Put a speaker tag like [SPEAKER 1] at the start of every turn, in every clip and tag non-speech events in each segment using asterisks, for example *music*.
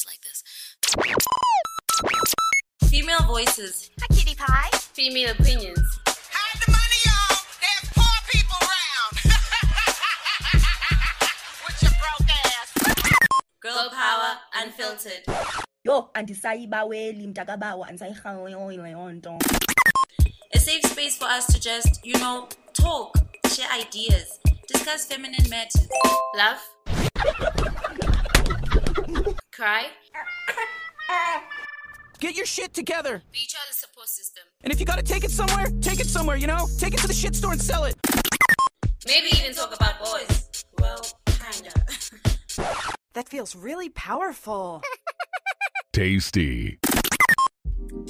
[SPEAKER 1] just like this. Female voices,
[SPEAKER 2] Hi, kitty pie.
[SPEAKER 1] female opinions.
[SPEAKER 3] Hide the money, y'all. There's poor people around. *laughs* With your broke ass.
[SPEAKER 1] Girl power unfiltered.
[SPEAKER 4] Yo, andisayibaweli mntakabawa andisayirhalela leyo nto.
[SPEAKER 1] A safe space for us to just, you know, talk, share ideas, discuss feminine matters. Love. Cry.
[SPEAKER 5] Get your shit together.
[SPEAKER 1] Be each other's support system.
[SPEAKER 5] And if you gotta take it somewhere, take it somewhere, you know? Take it to the shit store and sell it.
[SPEAKER 1] Maybe even talk about boys. Well, kinda. *laughs*
[SPEAKER 2] That feels really powerful. *laughs*
[SPEAKER 6] Tasty.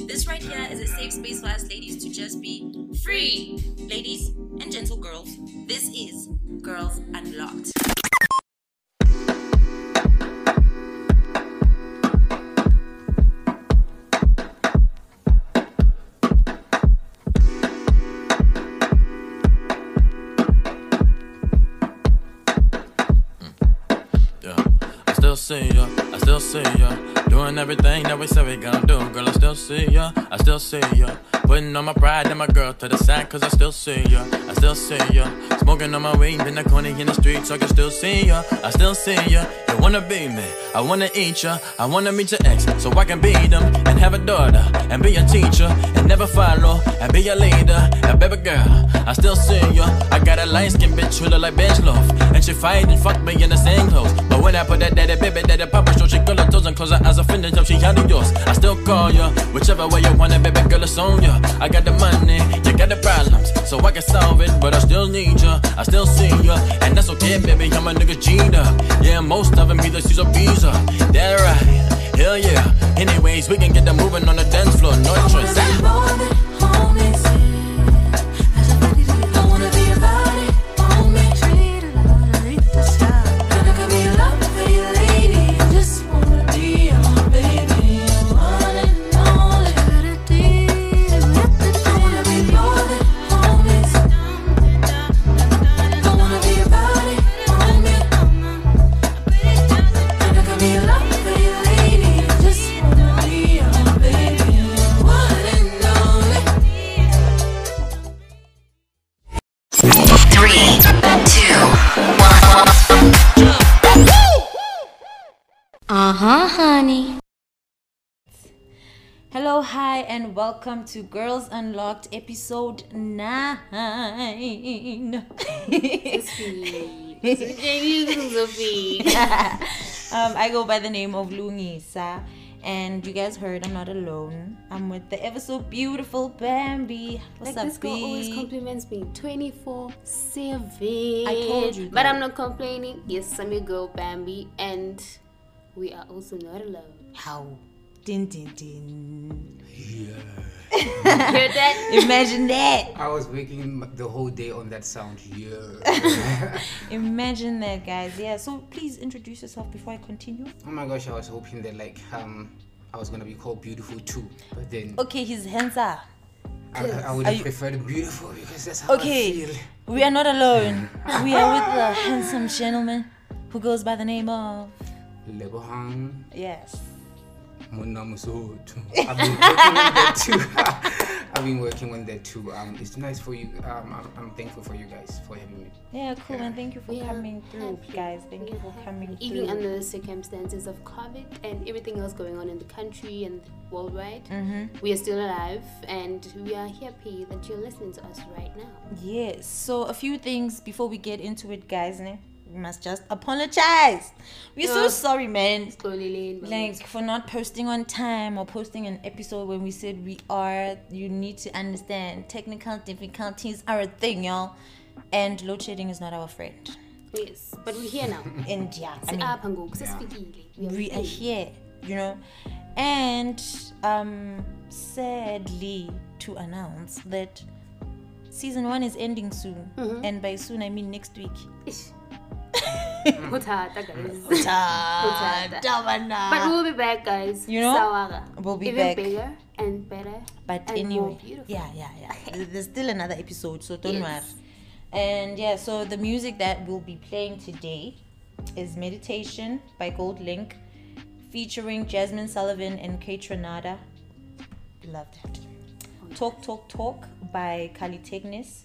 [SPEAKER 1] This right here is a safe space for us ladies to just be free. Ladies and gentle girls, this is Girls Unlocked.
[SPEAKER 7] See ya. Doing everything that we said we gonna do. Girl, I still see ya, I still see ya. Putting on my pride and my girl to the side, cause I still see ya, I still see ya. Smoking on my weed in the corner in the street, so I can still see ya, I still see ya. You wanna be me, I wanna eat ya, I wanna meet your ex, so I can beat them and have a daughter and be a teacher and never follow and be a leader. And baby girl, I still see ya. I got a light skin bitch who look like bench loaf, and she fight and fuck me in the same clothes. But when I put that daddy baby daddy papa show, she girl her toes and close her eyes, finish up, she handle yours. I still call ya, whichever way you wanna, baby girl, it's on ya. I got the money, you got the problems, so I can solve it, but I still need ya, I still see ya, and that's okay, baby. I'm a nigga cheater, yeah, most of them either she's a visa, that right, hell yeah. Anyways, we can get them moving on the dance floor, no choice.
[SPEAKER 8] Hello, hi, and welcome to Girls Unlocked episode 9. *laughs* um, I go by the name of Lungisa, and you guys heard I'm not alone. I'm with the ever so beautiful Bambi. What's
[SPEAKER 9] Like
[SPEAKER 8] up,
[SPEAKER 9] this girl always compliments me 24 7.
[SPEAKER 8] I told you
[SPEAKER 9] But
[SPEAKER 8] that.
[SPEAKER 9] I'm not complaining. Yes, I'm your girl Bambi, and we are also not alone.
[SPEAKER 8] How? Din din din. Yeah.
[SPEAKER 9] Hear that? *laughs*
[SPEAKER 8] Imagine that.
[SPEAKER 10] I was waking the whole day on that sound. Yeah. *laughs*
[SPEAKER 8] Imagine that, guys. Yeah. So please introduce yourself before I continue.
[SPEAKER 10] oh my gosh, I was hoping that like um I was gonna be called beautiful too, but then
[SPEAKER 8] Okay, his hands are.
[SPEAKER 10] I, I would have
[SPEAKER 8] you-
[SPEAKER 10] preferred beautiful because that's how I
[SPEAKER 8] Okay,
[SPEAKER 10] feel.
[SPEAKER 8] we are not alone. *laughs* We are with the handsome gentleman who goes by the name of.
[SPEAKER 10] Lebohang
[SPEAKER 8] Yes.
[SPEAKER 10] Mona Mosotho. *laughs* I've been working on that too. *laughs* I've been working on that too. Um, it's nice for you. Um, I'm, I'm thankful for you guys for having me.
[SPEAKER 8] Yeah, cool, And Thank you for
[SPEAKER 9] We are
[SPEAKER 8] coming through,
[SPEAKER 9] happy.
[SPEAKER 8] guys. Thank
[SPEAKER 9] We
[SPEAKER 8] you
[SPEAKER 9] are
[SPEAKER 8] for
[SPEAKER 9] happy.
[SPEAKER 8] coming
[SPEAKER 9] Even
[SPEAKER 8] through.
[SPEAKER 9] under the circumstances of COVID and everything else going on in the country and worldwide, we are still alive and we are happy that you're listening to us right now.
[SPEAKER 8] Yes. So a few things before we get into it, guys. Ne? We must just apologize. We're so
[SPEAKER 9] Yeah.
[SPEAKER 8] sorry, man.
[SPEAKER 9] Slowly lane,
[SPEAKER 8] like for not posting on time or posting an episode when we said we are you need to understand technical difficulties are a thing y'all and load shedding is not our friend
[SPEAKER 9] yes, but we're here now. *laughs*
[SPEAKER 8] and yeah i mean
[SPEAKER 9] Apha ngoku, sesifikile. We are
[SPEAKER 8] we are
[SPEAKER 9] here.
[SPEAKER 8] here you know and um sadly to announce that season one is ending soon and by soon i mean next week
[SPEAKER 9] Ish. Mm. Uthata, guys. *laughs* Uthata.
[SPEAKER 8] Tabana.
[SPEAKER 9] But we'll be back, guys.
[SPEAKER 8] You know,
[SPEAKER 9] Sawara.
[SPEAKER 8] we'll be
[SPEAKER 9] Even
[SPEAKER 8] back.
[SPEAKER 9] bigger and better.
[SPEAKER 8] But
[SPEAKER 9] and
[SPEAKER 8] anyway, yeah, yeah, yeah. *laughs* There's still another episode, so don't
[SPEAKER 9] Yes.
[SPEAKER 8] worry. And yeah, so the music that we'll be playing today is Meditation by GoldLink, featuring Jazmine Sullivan and Kaytranada. Love that. Oh, Talk Talk Talk by Kali Tegnis.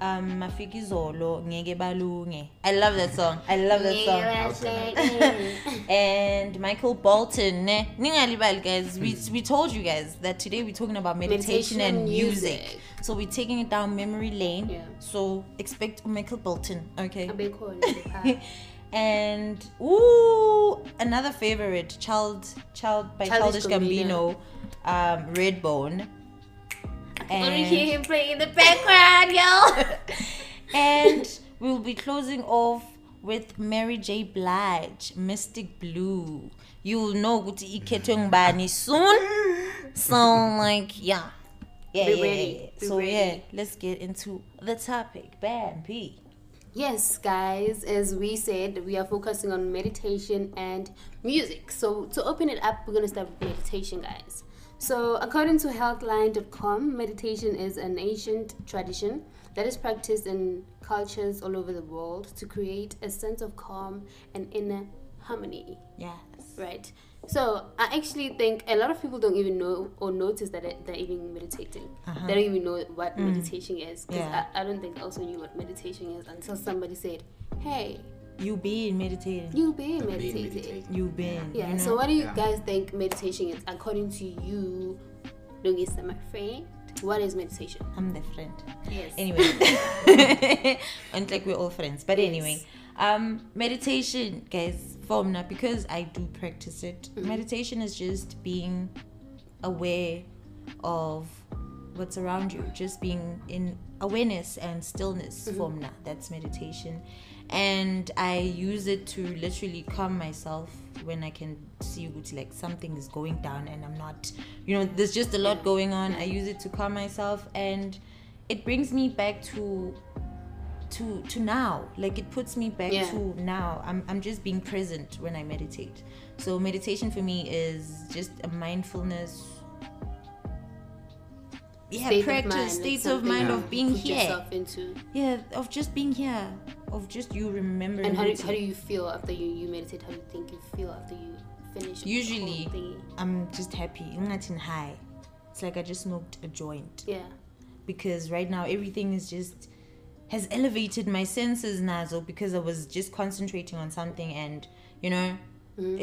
[SPEAKER 8] Um, Mafikizolo, Ngeke Balunge. I love that song. I love that song. *laughs* and Michael Bolton. ne? Ningalibali, guys. We, we told you guys that today we're talking about meditation,
[SPEAKER 9] Meditation
[SPEAKER 8] and
[SPEAKER 9] and
[SPEAKER 8] music.
[SPEAKER 9] music.
[SPEAKER 8] So we're taking it down memory lane.
[SPEAKER 9] Yeah.
[SPEAKER 8] So expect Michael Bolton, okay?
[SPEAKER 9] A big one, a big part.
[SPEAKER 8] and ooh, another favorite, Child Child by Childish,
[SPEAKER 9] Childish
[SPEAKER 8] Gambino,
[SPEAKER 9] Gambino.
[SPEAKER 8] um, Redbone.
[SPEAKER 9] Only hear him playing in the background, yo. *laughs*
[SPEAKER 8] and we'll be closing off with Mary J. Blige, Mystic Blue. You'll know ukuthi ikhethwe ngubani soon. So like yeah. Yeah,
[SPEAKER 9] Be
[SPEAKER 8] yeah,
[SPEAKER 9] ready,
[SPEAKER 8] yeah.
[SPEAKER 9] be
[SPEAKER 8] So
[SPEAKER 9] ready.
[SPEAKER 8] yeah, let's get into the topic. Bambi.
[SPEAKER 9] Yes, guys, as we said, we are focusing on meditation and music. So, to open it up, we're going to start with meditation, guys. So, according to healthline.com, meditation is an ancient tradition that is practiced in cultures all over the world to create a sense of calm and inner harmony.
[SPEAKER 8] Yes.
[SPEAKER 9] Right. So I actually think a lot of people don't even know or notice that it- they're even meditating.
[SPEAKER 8] Uh-huh.
[SPEAKER 9] They don't even know what
[SPEAKER 8] Mm.
[SPEAKER 9] meditation is. 'Cause
[SPEAKER 8] Yeah.
[SPEAKER 9] I, I don't think I also knew what meditation is until somebody said, "Hey,
[SPEAKER 8] You been meditating.
[SPEAKER 9] you been
[SPEAKER 10] Being
[SPEAKER 9] meditating."
[SPEAKER 10] meditating.
[SPEAKER 8] You been.
[SPEAKER 9] Yeah.
[SPEAKER 8] you know?
[SPEAKER 9] So what do you
[SPEAKER 10] Yeah.
[SPEAKER 9] guys think meditation is according to you, Lungisa, my friend? What is meditation?
[SPEAKER 8] I'm the friend.
[SPEAKER 9] Yes.
[SPEAKER 8] Anyway, *laughs* and like we're all friends. But anyway, um, meditation, guys, for now because I do practice it. Meditation is just being aware of what's around you, just being in awareness and stillness. For now, that's meditation, and I use it to literally calm myself when I can see like something is going down and I'm not, you know, there's just a lot going on. I use it to calm myself and it brings me back to to to now like it puts me back
[SPEAKER 9] Yeah.
[SPEAKER 8] to now I'm, I'm just being present when i meditate so meditation for me is just a mindfulness yeah
[SPEAKER 9] State of
[SPEAKER 8] practice state of mind
[SPEAKER 9] you
[SPEAKER 8] of being here. yeah of just being here of just you remembering
[SPEAKER 9] And how do, how do you feel after you, you meditate? How do you think you feel after you finish?
[SPEAKER 8] usually i'm just happy. Ngathi high. It's like i just smoked a joint.
[SPEAKER 9] Yeah.
[SPEAKER 8] because right now everything is just has elevated my senses nazo because I was just concentrating on something and you know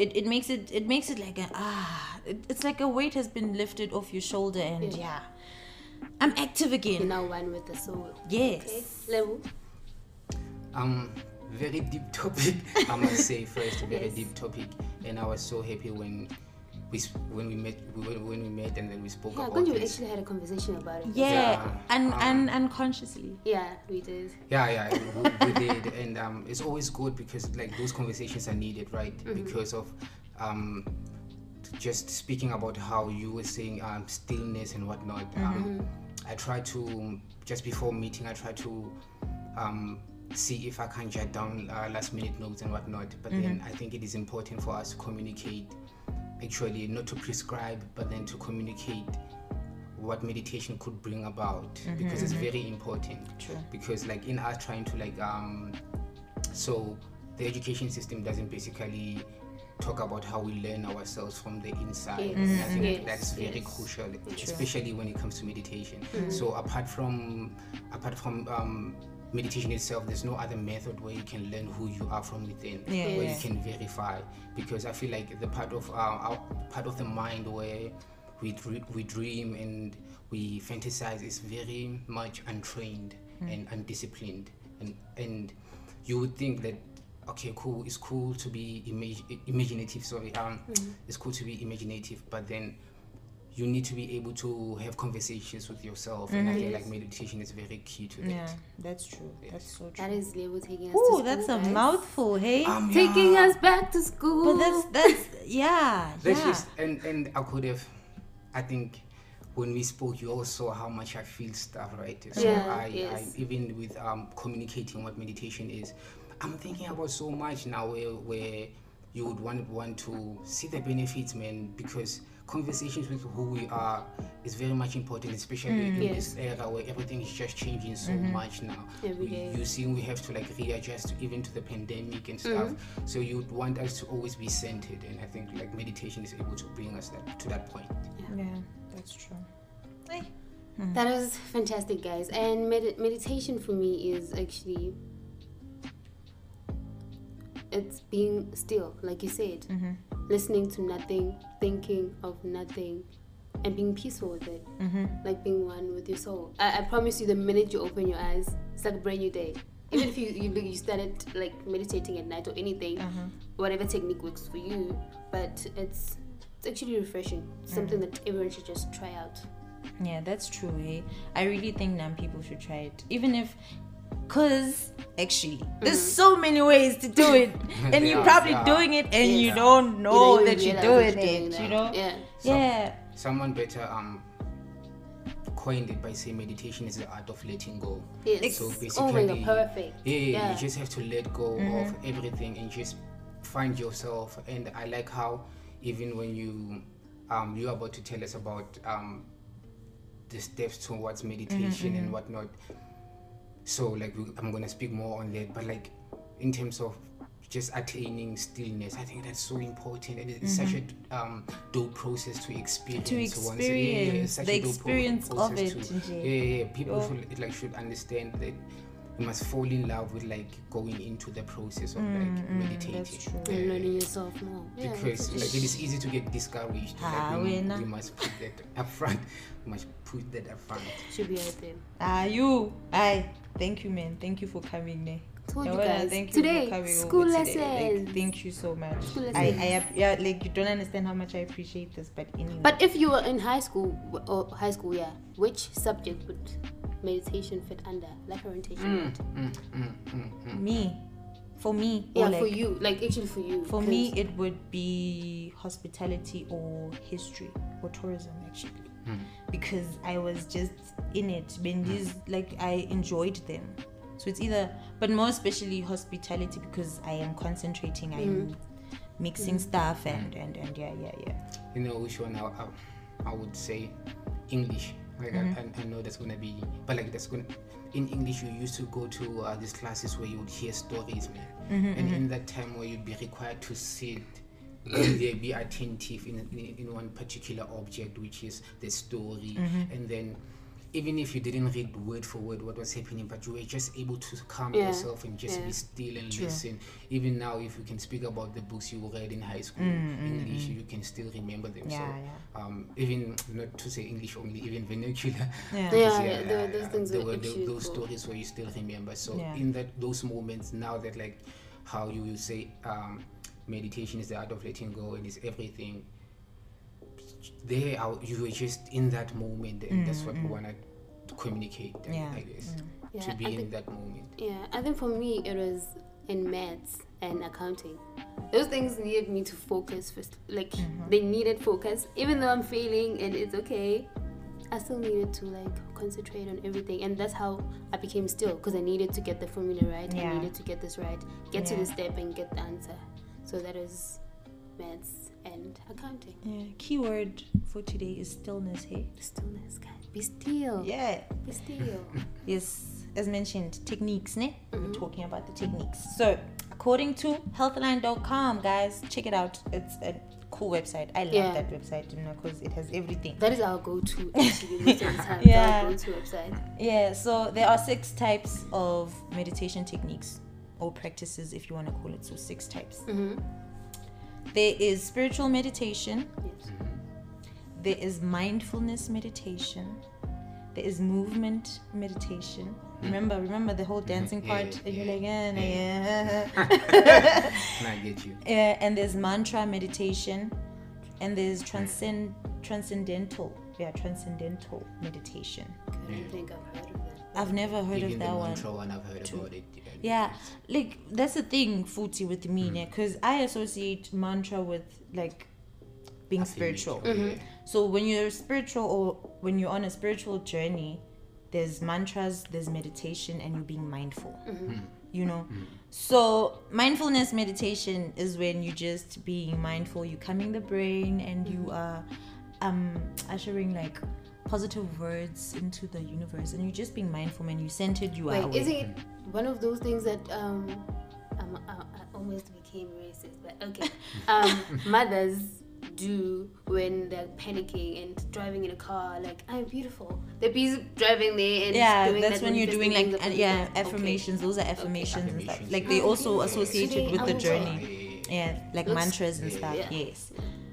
[SPEAKER 8] it, it makes it it makes it like a ah it, it's like a weight has been lifted off your shoulder and yeah, I'm active
[SPEAKER 9] You're
[SPEAKER 8] again
[SPEAKER 9] now one with the soul.
[SPEAKER 8] yes
[SPEAKER 9] Okay. Level.
[SPEAKER 10] Um, very deep topic. *laughs* I must say first, very
[SPEAKER 9] Yes.
[SPEAKER 10] deep topic, and I was so happy when we when we met when, when we met and then we spoke about
[SPEAKER 9] Yeah,
[SPEAKER 10] about
[SPEAKER 9] Gunju
[SPEAKER 10] this.
[SPEAKER 9] actually had a conversation about it.
[SPEAKER 8] yeah,
[SPEAKER 10] Yeah,
[SPEAKER 8] and
[SPEAKER 10] um,
[SPEAKER 8] and unconsciously
[SPEAKER 9] Yeah, we did.
[SPEAKER 10] Yeah, yeah, we, we *laughs* did, and um, it's always good because like those conversations are needed, right? Because of um, just speaking about how you were saying um, stillness and whatnot. Um, I try to just before meeting, I try to um, see if I can jot down uh, last minute notes and whatnot. But then I think it is important for us to communicate. Actually, not to prescribe, but then to communicate what meditation could bring about because it's very important
[SPEAKER 8] True.
[SPEAKER 10] because like in us trying to like um so the education system doesn't basically talk about how we learn ourselves from the inside. And i think
[SPEAKER 9] Yes,
[SPEAKER 10] that's very
[SPEAKER 9] yes.
[SPEAKER 10] crucial especially when it comes to meditation. So apart from apart from um meditation itself there's no other method where you can learn who you are from within
[SPEAKER 8] Yeah,
[SPEAKER 10] where you can verify. Because i feel like the part of uh, our part of the mind where we, dr- we dream and we fantasize is very much untrained and undisciplined. And and you would think that okay cool it's cool to be imag- imaginative sorry um it's cool to be imaginative but then you need to be able to have conversations with yourself and i think like meditation is very key to that
[SPEAKER 8] yeah that's true that's so true
[SPEAKER 9] That is level taking us
[SPEAKER 8] Ooh,
[SPEAKER 9] to
[SPEAKER 8] that's a
[SPEAKER 9] guys.
[SPEAKER 8] mouthful hey
[SPEAKER 10] Um,
[SPEAKER 9] Taking
[SPEAKER 10] yeah.
[SPEAKER 9] us back to school.
[SPEAKER 8] but that's that's yeah
[SPEAKER 10] That's
[SPEAKER 8] yeah
[SPEAKER 10] just and and I could have I think when we spoke you all saw how much I feel stuff right so
[SPEAKER 9] Yeah,
[SPEAKER 10] I,
[SPEAKER 9] yes.
[SPEAKER 10] I even with um communicating what meditation is I'm thinking about so much now where where you would want want to see the benefits, man, because conversations with who we are is very much important, especially mm, in this era where everything is just changing so mm-hmm. much now.
[SPEAKER 9] Every
[SPEAKER 10] We- You see, we have to like readjust even to the pandemic and stuff. Mm-hmm. So you'd want us to always be centered, and I think like meditation is able to bring us that to that point.
[SPEAKER 8] Yeah, that's true. Hey. Hmm.
[SPEAKER 9] That was fantastic, guys. And med- meditation for me is actually it's being still, like you said, mm-hmm. listening to nothing, thinking of nothing, and being peaceful with it, mm-hmm. like being one with your soul. I, I promise you, the minute you open your eyes, it's like a brand new day. Even if you you, you started like meditating at night or anything, mm-hmm. whatever technique works for you, but it's it's actually refreshing. Something that everyone should just try out.
[SPEAKER 8] Yeah, that's true. Hey, I really think non people should try it, even if, cause actually, there's so many ways to do it, *laughs* and you're
[SPEAKER 10] Yeah,
[SPEAKER 8] probably
[SPEAKER 10] yeah.
[SPEAKER 8] doing it, and you don't
[SPEAKER 9] You
[SPEAKER 8] know
[SPEAKER 9] don't
[SPEAKER 8] that you're
[SPEAKER 9] realize
[SPEAKER 8] doing it.
[SPEAKER 9] doing
[SPEAKER 8] You know?
[SPEAKER 9] Yeah.
[SPEAKER 8] Yeah.
[SPEAKER 10] Someone better um coined it by saying meditation is the art of letting go.
[SPEAKER 9] Yes.
[SPEAKER 10] So
[SPEAKER 9] oh my
[SPEAKER 10] basically,
[SPEAKER 9] god, perfect.
[SPEAKER 10] Yeah, yeah,
[SPEAKER 9] Yeah.
[SPEAKER 10] you just have to let go of everything and just find yourself. And I like how even when you um you're about to tell us about um the steps towards meditation and whatnot. So like I'm gonna speak more on that, but like in terms of just attaining stillness, I think that's so important, and it's such a um, dope process to experience.
[SPEAKER 8] To
[SPEAKER 10] once- yeah, yeah, yeah,
[SPEAKER 8] experience
[SPEAKER 10] it's such
[SPEAKER 8] the
[SPEAKER 10] a dope pro-
[SPEAKER 8] experience of
[SPEAKER 10] process
[SPEAKER 8] it,
[SPEAKER 10] to- yeah, yeah, yeah. People should like should understand that you must fall in love with like going into the process of like meditating.
[SPEAKER 8] Mm, that's true.
[SPEAKER 9] And learning yourself more. Yeah,
[SPEAKER 10] because
[SPEAKER 9] it's-
[SPEAKER 10] like it is easy to get discouraged.
[SPEAKER 8] Ah,
[SPEAKER 10] like, we,
[SPEAKER 8] wena.
[SPEAKER 10] we must put that *laughs* up front. We must put that up front.
[SPEAKER 9] should be out there.
[SPEAKER 8] Ah, you. I. Thank you, man. Thank you for coming, ne.
[SPEAKER 9] Told you guys.
[SPEAKER 8] Thank you
[SPEAKER 9] Today,
[SPEAKER 8] for coming
[SPEAKER 9] school
[SPEAKER 8] over today. Like,
[SPEAKER 9] lessons.
[SPEAKER 8] thank you so much.
[SPEAKER 9] School
[SPEAKER 8] I, I,
[SPEAKER 9] lessons.
[SPEAKER 8] yeah, like you don't understand how much I appreciate this, but anyway.
[SPEAKER 9] But if you were in high school or high school, yeah, which subject would meditation fit under? Like orientation. would?
[SPEAKER 8] Mm, mm, mm, me, for me,
[SPEAKER 9] Yeah,
[SPEAKER 8] like,
[SPEAKER 9] for you. Like actually for you.
[SPEAKER 8] For
[SPEAKER 9] 'cause-
[SPEAKER 8] me, it would be hospitality or history or tourism, actually, because I was just in it. When these, like, I enjoyed them. So it's either, but more especially hospitality because I am concentrating, I am mm-hmm. mixing mm-hmm. stuff, and and and yeah, yeah, yeah.
[SPEAKER 10] You know which one I, I, I would say English. Like
[SPEAKER 8] Mm-hmm.
[SPEAKER 10] I, I, know that's gonna be, but like that's gonna. In English, you used to go to uh, these classes where you would hear stories, man.
[SPEAKER 8] Mm-hmm,
[SPEAKER 10] and in that time where you'd be required to sit *coughs* and there be attentive in, in in one particular object, which is the story,
[SPEAKER 8] Mm-hmm.
[SPEAKER 10] and then. Even if you didn't read word for word what was happening, but you were just able to calm
[SPEAKER 9] Yeah,
[SPEAKER 10] yourself and just
[SPEAKER 9] yeah.
[SPEAKER 10] be still and listen. Even now, if you can speak about the books you read in high school, English, you can still remember them.
[SPEAKER 8] Mm, Yeah,
[SPEAKER 10] so. Um, even not to say English only, even vernacular.
[SPEAKER 8] Yeah. *laughs*
[SPEAKER 9] Yeah, those things
[SPEAKER 10] there were tho- those
[SPEAKER 9] cool.
[SPEAKER 10] stories where you still remember. So in that those moments, now that like how you will say um, meditation is the art of letting go and is everything. There, I- you were just in that moment, and that's what we want to communicate. I-
[SPEAKER 8] Mm, Yeah,
[SPEAKER 10] I guess
[SPEAKER 9] Yeah,
[SPEAKER 10] to be
[SPEAKER 9] I
[SPEAKER 10] in
[SPEAKER 9] think-
[SPEAKER 10] that moment.
[SPEAKER 9] Yeah, I think for me it was in maths and accounting. Those things needed me to focus first. Like
[SPEAKER 8] Mm-hmm.
[SPEAKER 9] they needed focus. Even though I'm failing and it's okay, I still needed to like concentrate on everything. And that's how I became still because I needed to get the formula right.
[SPEAKER 8] Yeah.
[SPEAKER 9] I needed to get this right. Get to the step and get the answer. So that is maths and accounting.
[SPEAKER 8] Yeah. Keyword for today is stillness. Hey.
[SPEAKER 9] Stillness, guys. Be still.
[SPEAKER 8] Yeah.
[SPEAKER 9] Be still. *laughs*
[SPEAKER 8] Yes, as mentioned, techniques, ne? Mm-hmm. We're talking about the techniques. So, according to healthline.com, guys, check it out. It's a cool website. I love
[SPEAKER 9] Yeah.
[SPEAKER 8] that website, you know, because it has everything.
[SPEAKER 9] that is our go-to *laughs* actually most of the time.
[SPEAKER 8] Yeah.
[SPEAKER 9] Go-to website.
[SPEAKER 8] Yeah, so there are six types of meditation techniques or practices, if you want to call it. So, six types. Mm-hmm. There is spiritual meditation,
[SPEAKER 9] Yes.
[SPEAKER 8] there is mindfulness meditation, there is movement meditation. Remember, remember the whole dancing part, and you're
[SPEAKER 10] yeah,
[SPEAKER 8] yeah, yeah.
[SPEAKER 10] And I get you. *laughs*
[SPEAKER 8] Uh, and there's mantra meditation, and there's transcend transcendental, yeah, transcendental meditation.
[SPEAKER 9] I don't think I've heard of that.
[SPEAKER 8] I've never heard
[SPEAKER 10] Even
[SPEAKER 8] of
[SPEAKER 10] the
[SPEAKER 8] that one.
[SPEAKER 10] mantra one, I've heard about it. And
[SPEAKER 8] Yeah, like that's the thing, Futi, with me,
[SPEAKER 10] Mm.
[SPEAKER 8] because I associate mantra with like being spiritual.
[SPEAKER 10] Yeah.
[SPEAKER 8] So when you're spiritual or when you're on a spiritual journey, there's mantras, there's meditation, and you're being mindful. Mm-hmm. Mm. you know. Mm. So mindfulness meditation is when you're just being mindful, You're calming the brain, and you mm-hmm. are um ushering like positive words into the universe, and you're just being mindful, and you centered. You are.
[SPEAKER 9] Wait,
[SPEAKER 8] aware.
[SPEAKER 9] is it one of those things that um, um I, I almost became racist, but okay. *laughs* Um, mothers do when they're panicking and driving in a car, like I'm beautiful. They're busy driving there and
[SPEAKER 8] yeah
[SPEAKER 9] doing
[SPEAKER 8] that's
[SPEAKER 9] that
[SPEAKER 8] when you're doing like
[SPEAKER 9] thinking
[SPEAKER 8] uh,
[SPEAKER 9] of
[SPEAKER 8] yeah
[SPEAKER 9] okay.
[SPEAKER 8] affirmations those are affirmations and stuff like they also associated
[SPEAKER 9] Today
[SPEAKER 8] with the journey yeah like
[SPEAKER 9] Looks-
[SPEAKER 8] mantras and stuff
[SPEAKER 9] Yeah.
[SPEAKER 8] yes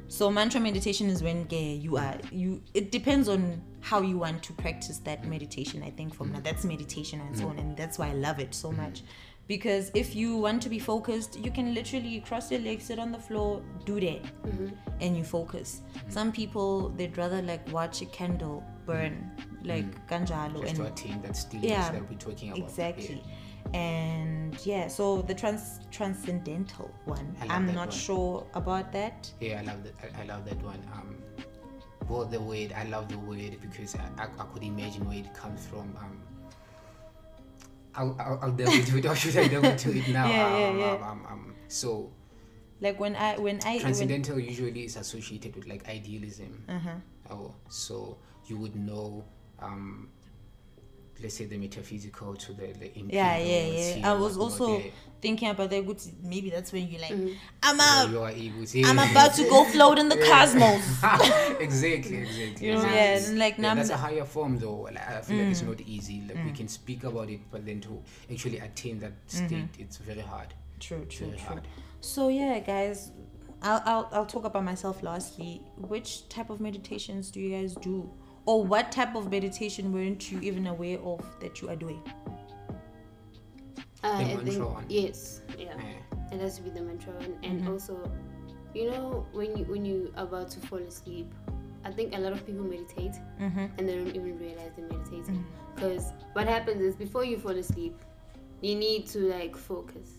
[SPEAKER 8] so mantra meditation is when you are you it depends on how you want to practice that meditation i think from that that's meditation and so on and that's why i love it so much. Because if you want to be focused you can literally cross your legs sit on the floor do that. Mm-hmm. And you focus. Some people they'd rather like watch a candle burn like mm. ganjalo
[SPEAKER 10] Just to
[SPEAKER 8] and
[SPEAKER 10] attain that stillness
[SPEAKER 8] yeah.
[SPEAKER 10] that we're talking about.
[SPEAKER 8] exactly.
[SPEAKER 10] Yeah.
[SPEAKER 8] And yeah so the trans transcendental one i'm not
[SPEAKER 10] one.
[SPEAKER 8] sure about that
[SPEAKER 10] Yeah, I love that. I, I love that one. Um, well, the word I love the word because I, I, I could imagine where it comes from. Um, I'll, I'll, I'll delve into it. Or should I delve into it *laughs* now?
[SPEAKER 8] Yeah, yeah,
[SPEAKER 10] um,
[SPEAKER 8] yeah.
[SPEAKER 10] Um, um, um, so
[SPEAKER 8] like when i when i when,
[SPEAKER 10] transcendental usually is associated with like idealism.
[SPEAKER 8] uh-huh.
[SPEAKER 10] Oh, so you would know. Um, let's say the metaphysical to the, the
[SPEAKER 8] yeah yeah yeah i was also
[SPEAKER 10] yeah.
[SPEAKER 8] thinking about that good maybe that's when you're like
[SPEAKER 9] Mm.
[SPEAKER 8] i'm
[SPEAKER 10] Yeah,
[SPEAKER 8] out
[SPEAKER 10] you
[SPEAKER 8] i'm *laughs* about to go float in the cosmos *laughs*
[SPEAKER 10] exactly, *laughs* exactly.
[SPEAKER 8] you know
[SPEAKER 10] exactly.
[SPEAKER 8] yeah and like
[SPEAKER 10] Yeah, that's a higher form though. Like, I feel like it's
[SPEAKER 8] Mm.
[SPEAKER 10] not easy. Like we can speak about it, but then to actually attain that state, it's very hard.
[SPEAKER 8] true true
[SPEAKER 10] Very
[SPEAKER 8] true
[SPEAKER 10] hard.
[SPEAKER 8] so yeah guys I'll, I'll i'll talk about myself lastly which type of meditations do you guys do or what type of meditation weren't you even aware of that you are doing
[SPEAKER 9] Uh,
[SPEAKER 10] The
[SPEAKER 9] I think
[SPEAKER 10] one.
[SPEAKER 9] yes, yeah.
[SPEAKER 10] Yeah.
[SPEAKER 9] It has to be the mantra one, and
[SPEAKER 8] Mm-hmm.
[SPEAKER 9] also, you know, when you when you about to fall asleep, I think a lot of people meditate
[SPEAKER 8] Mm-hmm.
[SPEAKER 9] and they don't even realize they're meditating. Because what happens is before you fall asleep, you need to like focus.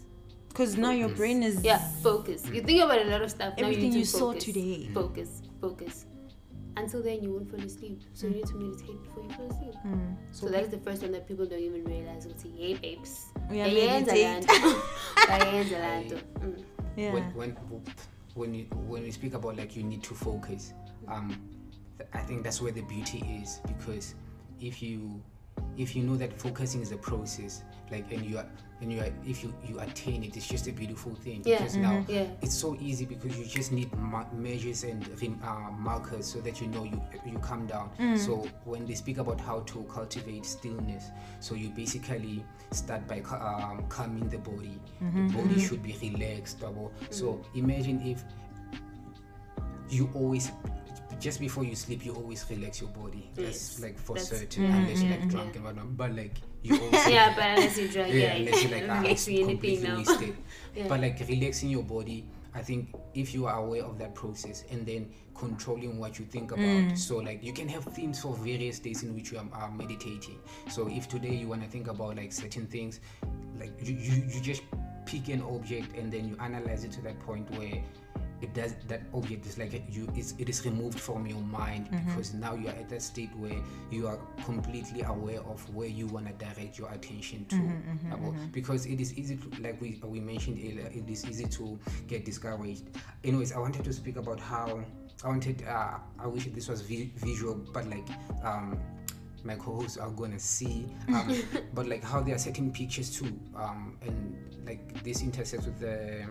[SPEAKER 8] because now your brain is
[SPEAKER 9] Yeah, focus. You think about a lot of stuff. now
[SPEAKER 8] Everything
[SPEAKER 9] you,
[SPEAKER 8] you saw today.
[SPEAKER 9] Focus, focus. Until then, you won't fall asleep. So you need to meditate before you fall asleep.
[SPEAKER 8] Mm.
[SPEAKER 9] So that's the first one that people don't even realize. Would say, "Hey, babes,
[SPEAKER 8] We are
[SPEAKER 9] Bayenza
[SPEAKER 8] meditate.
[SPEAKER 9] lanto. Bayenza *laughs* lanto." Mm.
[SPEAKER 8] yeah
[SPEAKER 10] When when when you when we speak about like you need to focus, um, th- I think that's where the beauty is because if you if you know that focusing is a process, like and you are and you are if you you attain it, it's just a beautiful thing.
[SPEAKER 9] Yeah,
[SPEAKER 10] Because mm-hmm. now
[SPEAKER 9] yeah.
[SPEAKER 10] it's so easy because you just need ma- measures and uh, markers so that you know you you calm down. Mm. So when they speak about how to cultivate stillness, so you basically start by um, calming the body. Mm-hmm, the body mm-hmm. should be relaxed. double. So mm. imagine if you always just before you sleep you always relax your body that's
[SPEAKER 9] Yes,
[SPEAKER 10] like for
[SPEAKER 9] that's-
[SPEAKER 10] certain unless you're like drunk and whatnot but like you *laughs* always
[SPEAKER 9] Yeah, but unless you're drunk,
[SPEAKER 10] yeah,
[SPEAKER 9] yeah,
[SPEAKER 10] unless you're like
[SPEAKER 9] doesn't
[SPEAKER 10] ah, it's
[SPEAKER 9] you
[SPEAKER 10] completely
[SPEAKER 9] now.
[SPEAKER 10] wasted. *laughs*
[SPEAKER 9] Yeah.
[SPEAKER 10] But like relaxing your body, I think if you are aware of that process and then controlling what you think about, so like you can have themes for various days in which you are, are meditating. So if today you want to think about like certain things, like you, you you just pick an object and then you analyze it to that point where it does that object is like you it's, it is removed from your mind because now you are at that state where you are completely aware of where you want to direct your attention to. Yabo? because it is easy to like we we mentioned earlier it is easy to get discouraged. Anyways i wanted to speak about how i wanted uh, i wish this was vi- visual but like um my co-hosts are gonna see um, *laughs* but like how they are setting pictures too um and like this intersects with the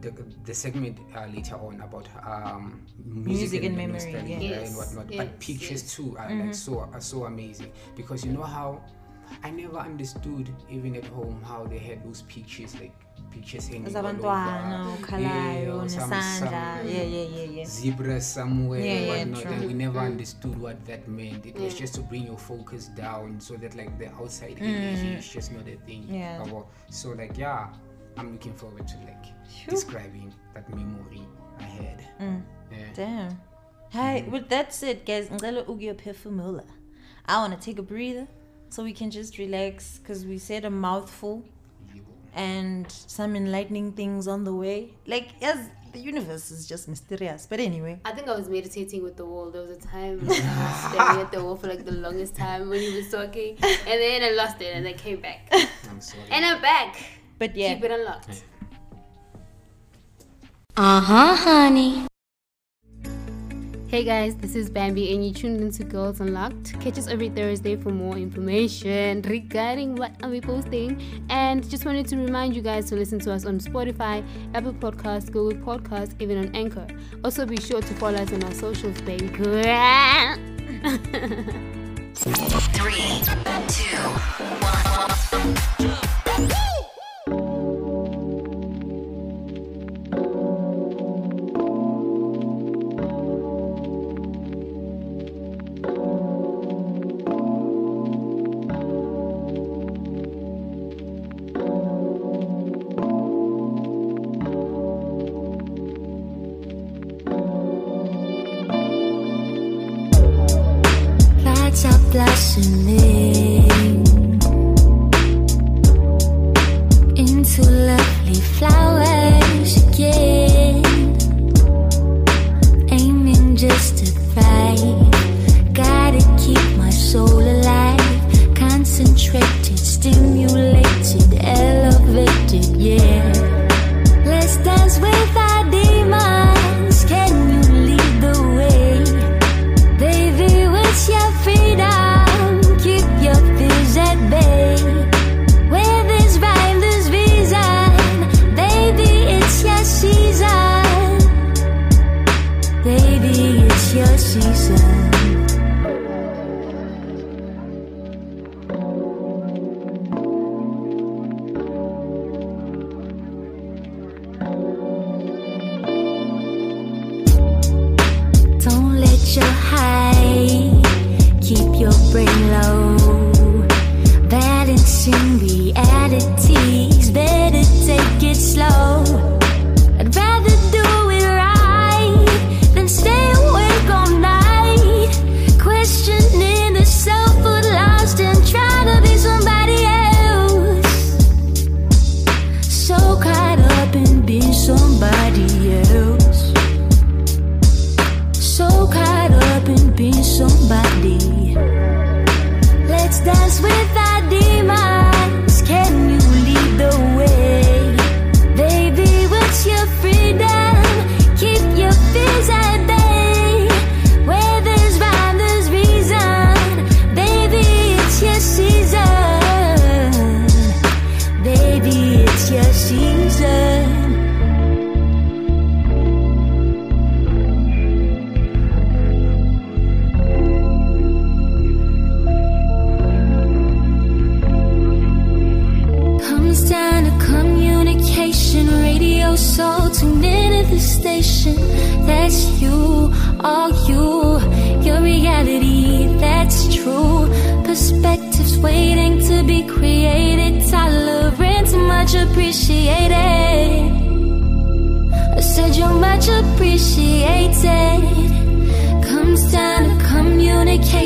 [SPEAKER 10] the, the segment uh, later on about um, music,
[SPEAKER 8] Music and memory,
[SPEAKER 10] nostalgia
[SPEAKER 8] yeah.
[SPEAKER 9] Yes,
[SPEAKER 10] and whatnot,
[SPEAKER 9] yes,
[SPEAKER 10] but pictures
[SPEAKER 9] yes.
[SPEAKER 10] too are like so are so amazing because you know how I never understood even at home how they had those pictures like pictures hanging all
[SPEAKER 8] zabantwana
[SPEAKER 10] over.
[SPEAKER 8] ukhalayo
[SPEAKER 10] Yeah, some- some
[SPEAKER 8] yeah yeah yeah yeah
[SPEAKER 10] zebra somewhere
[SPEAKER 8] Yeah, yeah,
[SPEAKER 10] and whatnot
[SPEAKER 8] true.
[SPEAKER 10] and we never understood what that meant it was just to bring your focus down so that like the outside energy is just not a thing
[SPEAKER 8] Yeah.
[SPEAKER 10] Yabo? so like yeah i'm looking forward to like describing that memory i had mm. yeah.
[SPEAKER 8] Damn. Hi, mm-hmm. with that said, guys, ngicela ukuyophefumula. I want to take a breather so we can just relax because we said a mouthful and some enlightening things on the way. Like, yes, the universe is just mysterious. But anyway,
[SPEAKER 9] I think I was meditating with the wall. There was a time *laughs* when I was staring at the wall for like the longest time when he was talking, and then I lost it, and I came back,
[SPEAKER 10] I'm sorry.
[SPEAKER 9] and I'm back.
[SPEAKER 8] But yeah.
[SPEAKER 9] Keep it unlocked.
[SPEAKER 11] Uh huh, honey.
[SPEAKER 9] Hey guys, this is Bambi, and you tuned into Girls Unlocked. Catch us every Thursday for more information regarding what are we posting. And just wanted to remind you guys to listen to us on Spotify, Apple Podcasts, Google Podcasts, even on Anchor. Also, be sure to follow us on our socials, baby. *laughs*
[SPEAKER 11] Three, two, one. Lights are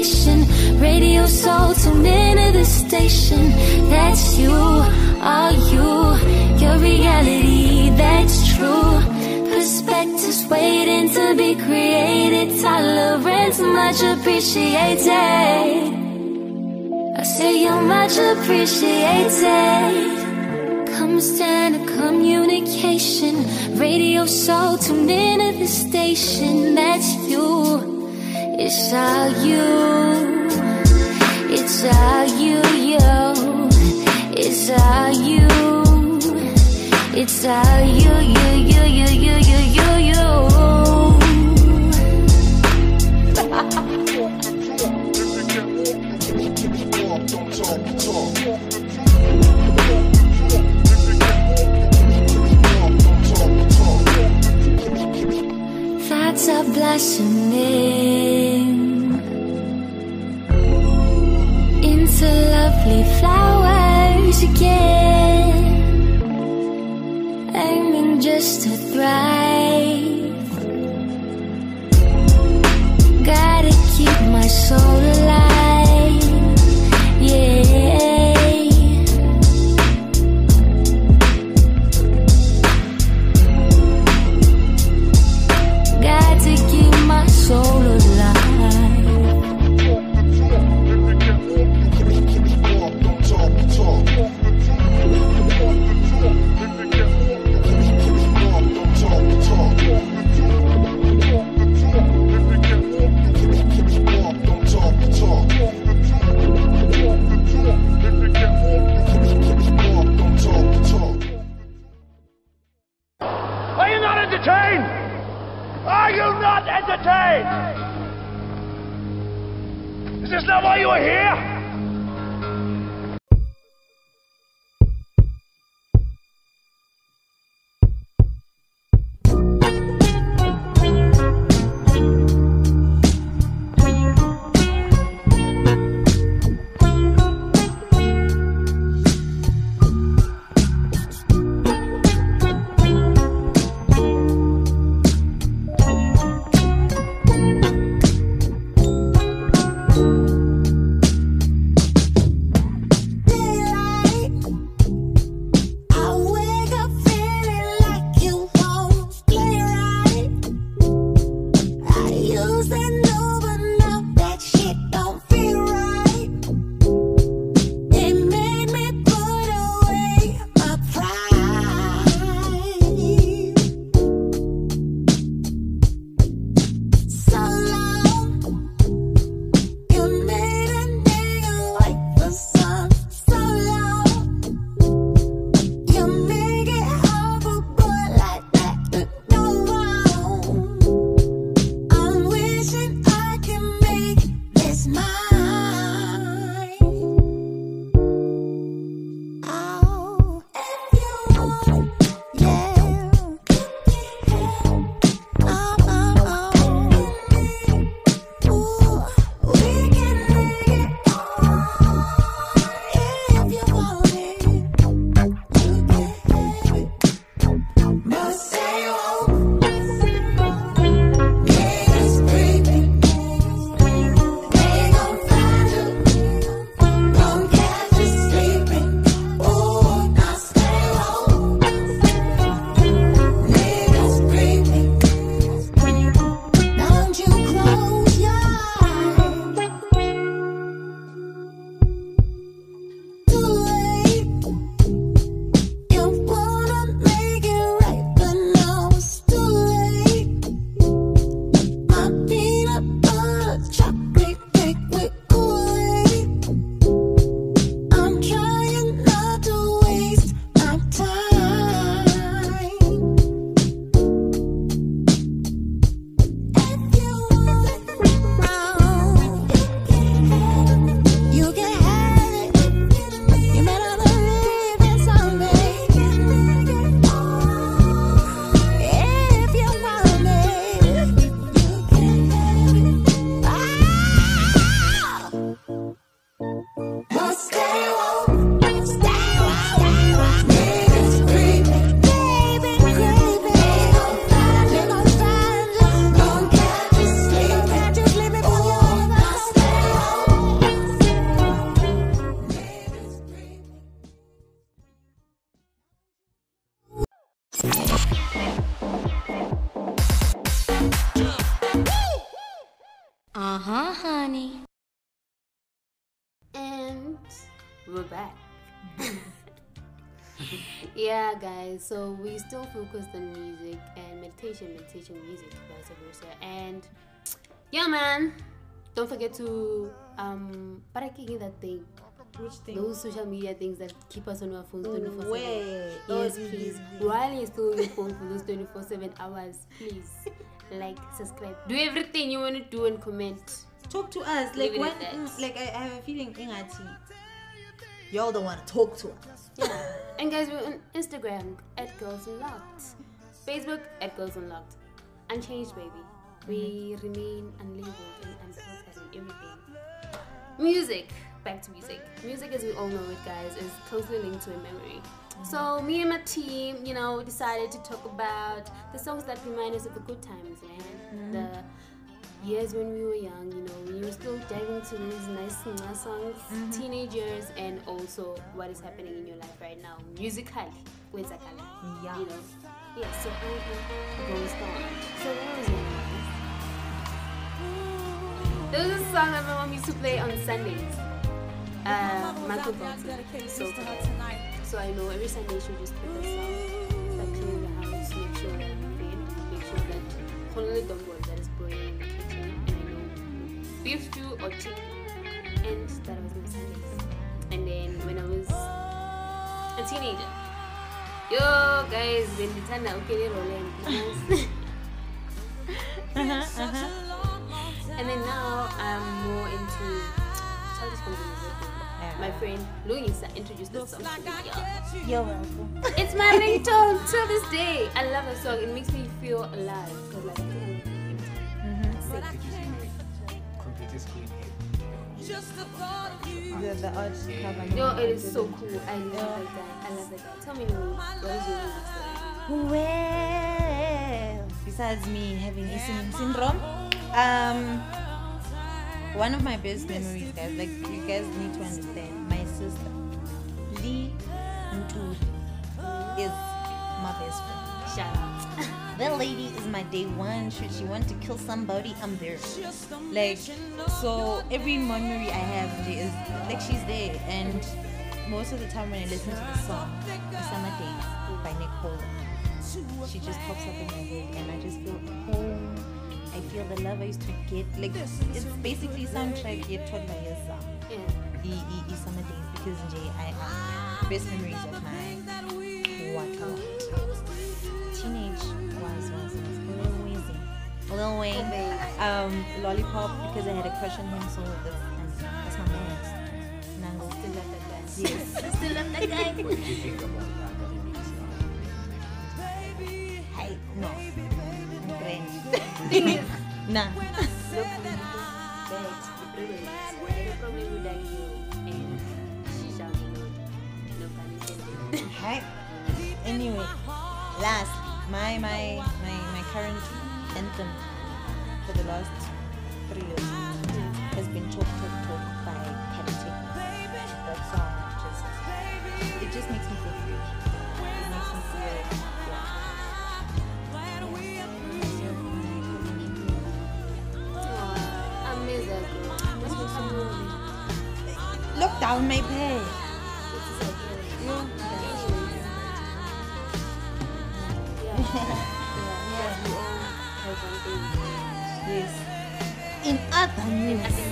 [SPEAKER 11] communication. Radio soul tune into the station. That's you, are you, your reality, that's true. Perspectives waiting to be created. Tolerance much appreciated. I say you're much appreciated down to communication. Radio soul tune into the station. That's you. It's all you. It's all you, yo. It's all you. It's all you, you, you, you, you, you, you, Thoughts are blossoming into lovely flowers again. Aiming just to thrive. Gotta keep my soul yeah,
[SPEAKER 9] guys. So we still focused on music and meditation, meditation, music, vice versa. And yeah, man. Don't forget to um, parakiki that thing.
[SPEAKER 8] Which thing?
[SPEAKER 9] Those social media things that keep us on our phones
[SPEAKER 8] No
[SPEAKER 9] 24
[SPEAKER 8] way.
[SPEAKER 9] Yes,
[SPEAKER 8] Oh,
[SPEAKER 9] please. While you're still on your phone for those 24 7 hours, please like, subscribe, do everything you want to do and comment.
[SPEAKER 8] Talk to us. Like when, like I, I have a feeling ingati. Y'all don't want to talk to us.
[SPEAKER 9] Yeah. and guys, we're on Instagram at Girls Unlocked, Facebook at Girls Unlocked, Unchanged Baby. We mm-hmm. remain unlabeled and unfiltered and everything. Music. Back to music. Music, as we all know it, guys, is closely linked to a memory. Mm-hmm. So me and my team, you know, decided to talk about the songs that remind us of the good times, man. Mm-hmm. The years when we were young, you know, we were still diving to these nice Singa songs,
[SPEAKER 8] Mhm.
[SPEAKER 9] teenagers, and also what is happening in your life right now, musically, with
[SPEAKER 8] Yeah.
[SPEAKER 9] you know. Yeah, so am Rose So what was it? There was a song that my mom used to play on Sundays. Uh, Michael Bolton. So, so I know every Sunday she would just put this song. Like clean the house, make sure that I'm clean, make sure that don't worry beef stew or chicken. And that was my Sundays. And then when I was a teenager, yo guys, when the time that okay, rolling. *laughs*
[SPEAKER 8] Uh-huh, uh-huh.
[SPEAKER 9] And then now I'm more into childish consumerism. My friend Lungisa introduced this song to me. y'all.
[SPEAKER 8] You're welcome.
[SPEAKER 9] It's my *laughs* ringtone till this day. I love the song. It makes me feel alive. 'Cause, like, I feel like
[SPEAKER 8] Mm-hmm.
[SPEAKER 9] safe.
[SPEAKER 10] Computer screen
[SPEAKER 8] The, the odd cover.
[SPEAKER 9] Yo, it is so cool. I love that guy. I love that. Tell me, Louis, what is your music story?
[SPEAKER 8] Well, besides me having listening syndrome, um, one of my best memories, guys, like you guys need to understand, my sister Lee Ntuli is my best friend.
[SPEAKER 9] Shout out.
[SPEAKER 8] That lady is my day one. Should she want to kill somebody, I'm there. Like, so every memory I have she is like she's there, and most of the time when I listen to the song, Summer Days by Nick Cole, she just pops up in my head, and I just feel home. I feel the love I used to get. Like, it's basically soundtrack yet by your song.
[SPEAKER 9] Yeah.
[SPEAKER 8] Summer Days because J, I have best memories of my what what teenage Lil Wayne, um, Lollipop because I had a crush on him. So that's that's my man. Nango.
[SPEAKER 9] Still love that guy.
[SPEAKER 8] Yes. *laughs*
[SPEAKER 9] Still love that guy.
[SPEAKER 10] What did you think about that? the remix,
[SPEAKER 8] Hey, no. I'm
[SPEAKER 9] Thing
[SPEAKER 8] Nah.
[SPEAKER 9] look, when you go back to the lyrics, I probably would like you and she shall be known. No pun intended.
[SPEAKER 8] Hey. Anyway, last my my my my current anthem for the last three years has been Talk Talk Talk by Patty That song just it just makes me feel free. It makes me feel
[SPEAKER 9] Aw, I miss
[SPEAKER 8] other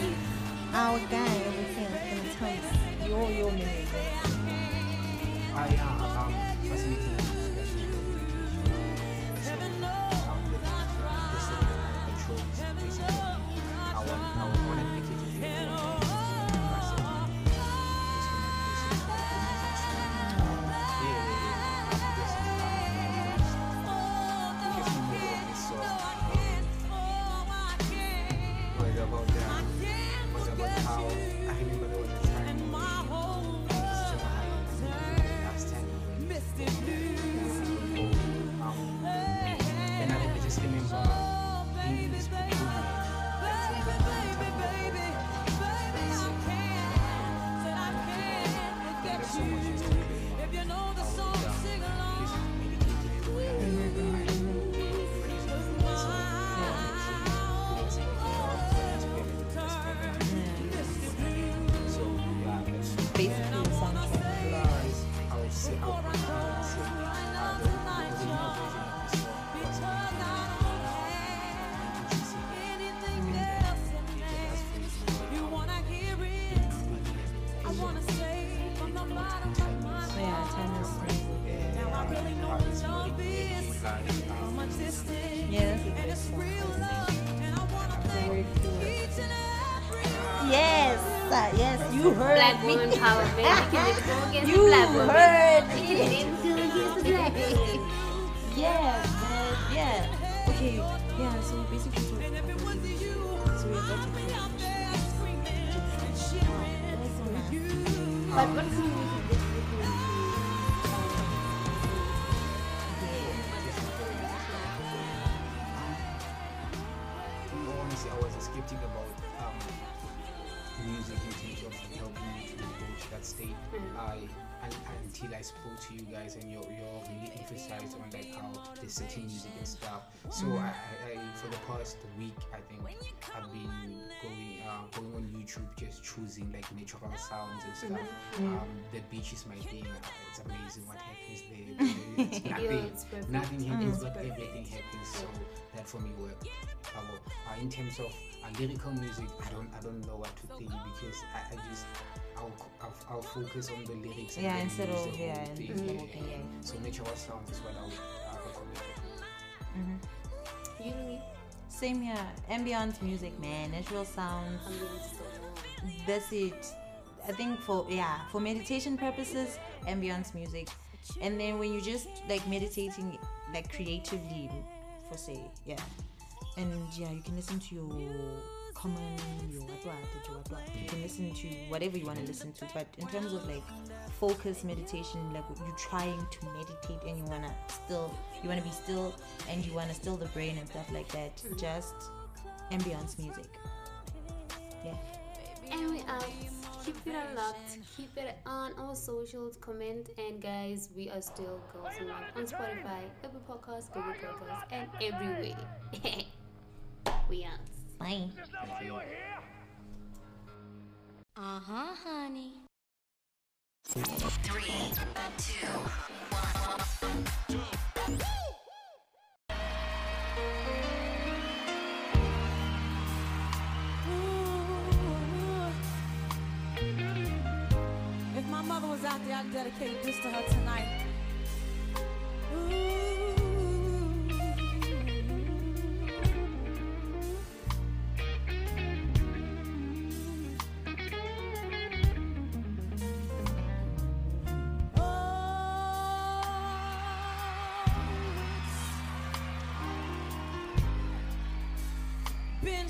[SPEAKER 10] YouTube just choosing like natural sounds and stuff.
[SPEAKER 12] Mhm.
[SPEAKER 10] Um, the beach is my thing. Uh, it's amazing what happens there. *laughs* It's
[SPEAKER 9] Yeah,
[SPEAKER 10] nothing,
[SPEAKER 9] it's perfect.
[SPEAKER 10] nothing
[SPEAKER 9] Mm.
[SPEAKER 10] happens, but
[SPEAKER 9] perfect.
[SPEAKER 10] everything happens. So that for me worked. Uh, in terms of uh, lyrical music, I don't I don't know what to think because I, I just I'll, I'll, I'll focus on the lyrics. and
[SPEAKER 8] Yeah,
[SPEAKER 10] then
[SPEAKER 8] instead of-
[SPEAKER 10] the
[SPEAKER 8] yeah,
[SPEAKER 10] thing.
[SPEAKER 8] use the
[SPEAKER 10] Yeah,
[SPEAKER 8] whole
[SPEAKER 10] yeah.
[SPEAKER 8] yeah.
[SPEAKER 10] So natural sounds is what I would uh, recommend.
[SPEAKER 8] Mhm.
[SPEAKER 9] You, Louis?
[SPEAKER 8] Same here. Ambient music, man. Natural sounds. That's it. I think for yeah, for meditation purposes, ambience music. And then when you just like meditating like creatively for say, yeah. And yeah, you can listen to your common your. You can listen to whatever you want to listen to. But in terms of like focus meditation, like you're trying to meditate and you wanna still you wanna be still and you wanna still the brain and stuff like that. Just ambience music. Yeah.
[SPEAKER 9] And we out. Keep it unlocked. Keep it on our socials. Comment and guys, we are still Girls Unlocked on Spotify, Apple Podcasts, Google Podcasts, and everywhere. *laughs* we out.
[SPEAKER 8] Bye.
[SPEAKER 11] Uh huh, honey.
[SPEAKER 1] Three, two,
[SPEAKER 12] If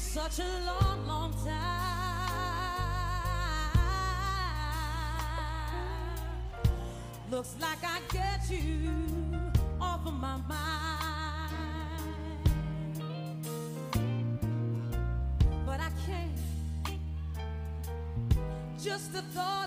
[SPEAKER 12] such a long, long time. Looks like I get you off of my mind. But I can't. Just the thought